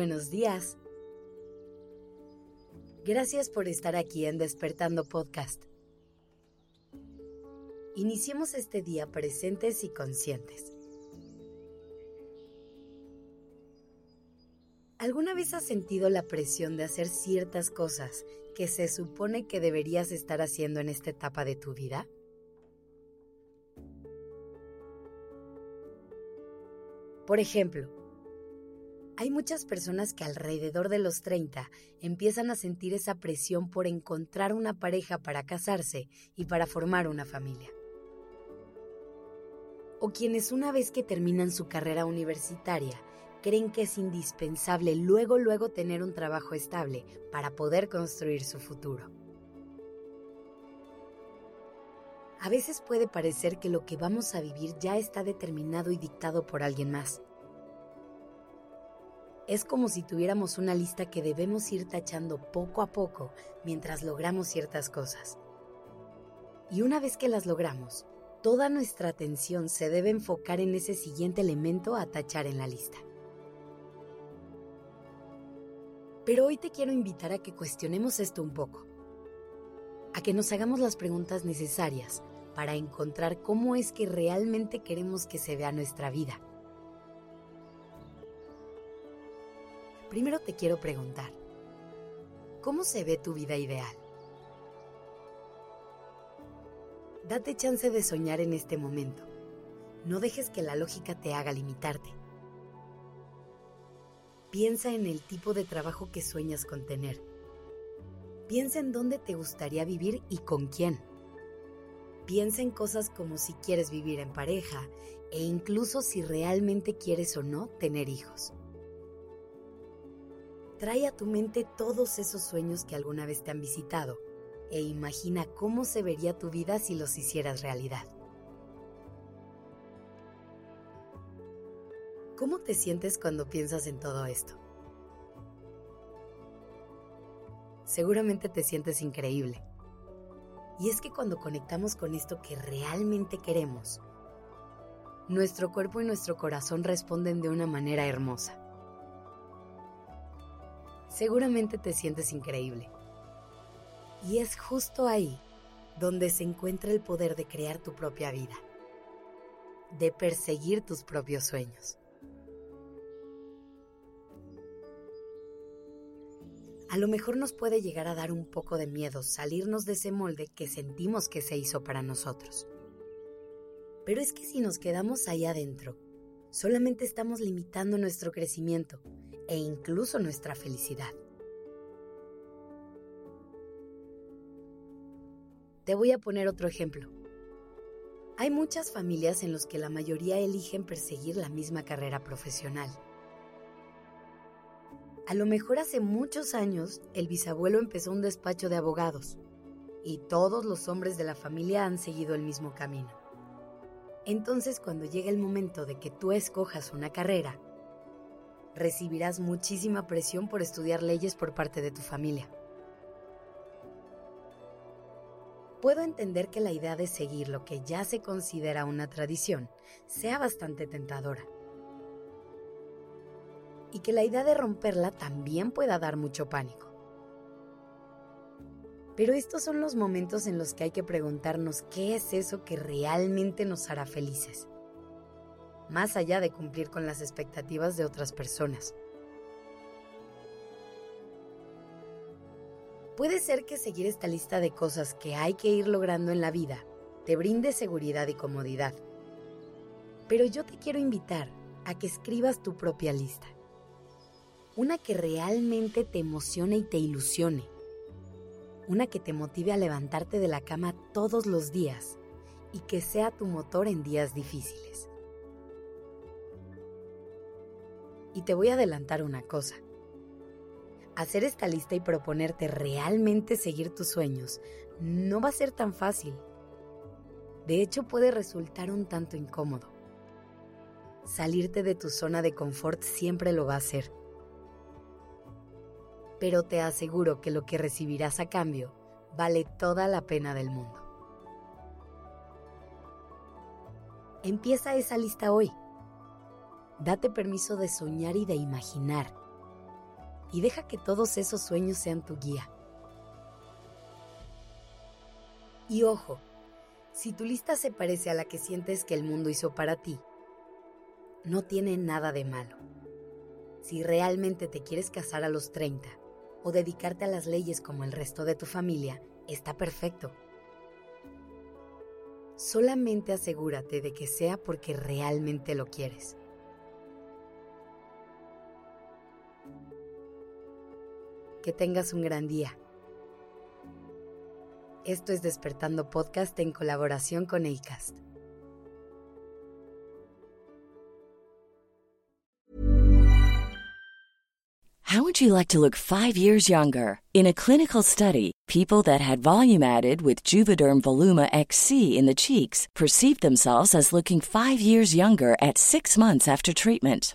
Buenos días. Gracias por estar aquí en Despertando Podcast. Iniciemos este día presentes y conscientes. ¿Alguna vez has sentido la presión de hacer ciertas cosas que se supone que deberías estar haciendo en esta etapa de tu vida? Por ejemplo, hay muchas personas que alrededor de los 30 empiezan a sentir esa presión por encontrar una pareja para casarse y para formar una familia. O quienes una vez que terminan su carrera universitaria creen que es indispensable luego luego tener un trabajo estable para poder construir su futuro. A veces puede parecer que lo que vamos a vivir ya está determinado y dictado por alguien más es como si tuviéramos una lista que debemos ir tachando poco a poco mientras logramos ciertas cosas. Y una vez que las logramos, toda nuestra atención se debe enfocar en ese siguiente elemento a tachar en la lista. Pero hoy te quiero invitar a que cuestionemos esto un poco, a que nos hagamos las preguntas necesarias para encontrar cómo es que realmente queremos que se vea nuestra vida primero te quiero preguntar, ¿cómo se ve tu vida ideal? Date chance de soñar en este momento. No dejes que la lógica te haga limitarte. Piensa en el tipo de trabajo que sueñas con tener. Piensa en dónde te gustaría vivir y con quién. Piensa en cosas como si quieres vivir en pareja e incluso si realmente quieres o no tener hijos. Trae a tu mente todos esos sueños que alguna vez te han visitado e imagina cómo se vería tu vida si los hicieras realidad. ¿Cómo te sientes cuando piensas en todo esto? Seguramente te sientes increíble. Y es que cuando conectamos con esto que realmente queremos, nuestro cuerpo y nuestro corazón responden de una manera hermosa seguramente te sientes increíble. Y es justo ahí donde se encuentra el poder de crear tu propia vida, de perseguir tus propios sueños. A lo mejor nos puede llegar a dar un poco de miedo salirnos de ese molde que sentimos que se hizo para nosotros. Pero es que si nos quedamos ahí adentro, solamente estamos limitando nuestro crecimiento e incluso nuestra felicidad. Te voy a poner otro ejemplo. Hay muchas familias en las que la mayoría eligen perseguir la misma carrera profesional. A lo mejor hace muchos años el bisabuelo empezó un despacho de abogados y todos los hombres de la familia han seguido el mismo camino. Entonces cuando llega el momento de que tú escojas una carrera, recibirás muchísima presión por estudiar leyes por parte de tu familia. Puedo entender que la idea de seguir lo que ya se considera una tradición sea bastante tentadora. Y que la idea de romperla también pueda dar mucho pánico. Pero estos son los momentos en los que hay que preguntarnos qué es eso que realmente nos hará felices más allá de cumplir con las expectativas de otras personas. Puede ser que seguir esta lista de cosas que hay que ir logrando en la vida te brinde seguridad y comodidad. Pero yo te quiero invitar a que escribas tu propia lista. Una que realmente te emocione y te ilusione. Una que te motive a levantarte de la cama todos los días y que sea tu motor en días difíciles. Y te voy a adelantar una cosa. Hacer esta lista y proponerte realmente seguir tus sueños no va a ser tan fácil. De hecho, puede resultar un tanto incómodo. Salirte de tu zona de confort siempre lo va a hacer. Pero te aseguro que lo que recibirás a cambio vale toda la pena del mundo. Empieza esa lista hoy. Date permiso de soñar y de imaginar. y deja que todos esos sueños sean tu guía. Y ojo, si tu lista se parece a la que sientes que el mundo hizo para ti, no tiene nada de malo. Si realmente te quieres casar a los 30 o dedicarte a las leyes como el resto de tu familia, está perfecto. Solamente asegúrate de que sea porque realmente lo quieres. Que tengas un gran día. Esto es Despertando Podcast en colaboración con ACAST. How would you like to look five years younger? In a clinical study, people that had volume added with Juvederm Voluma XC in the cheeks perceived themselves as looking five years younger at six months after treatment.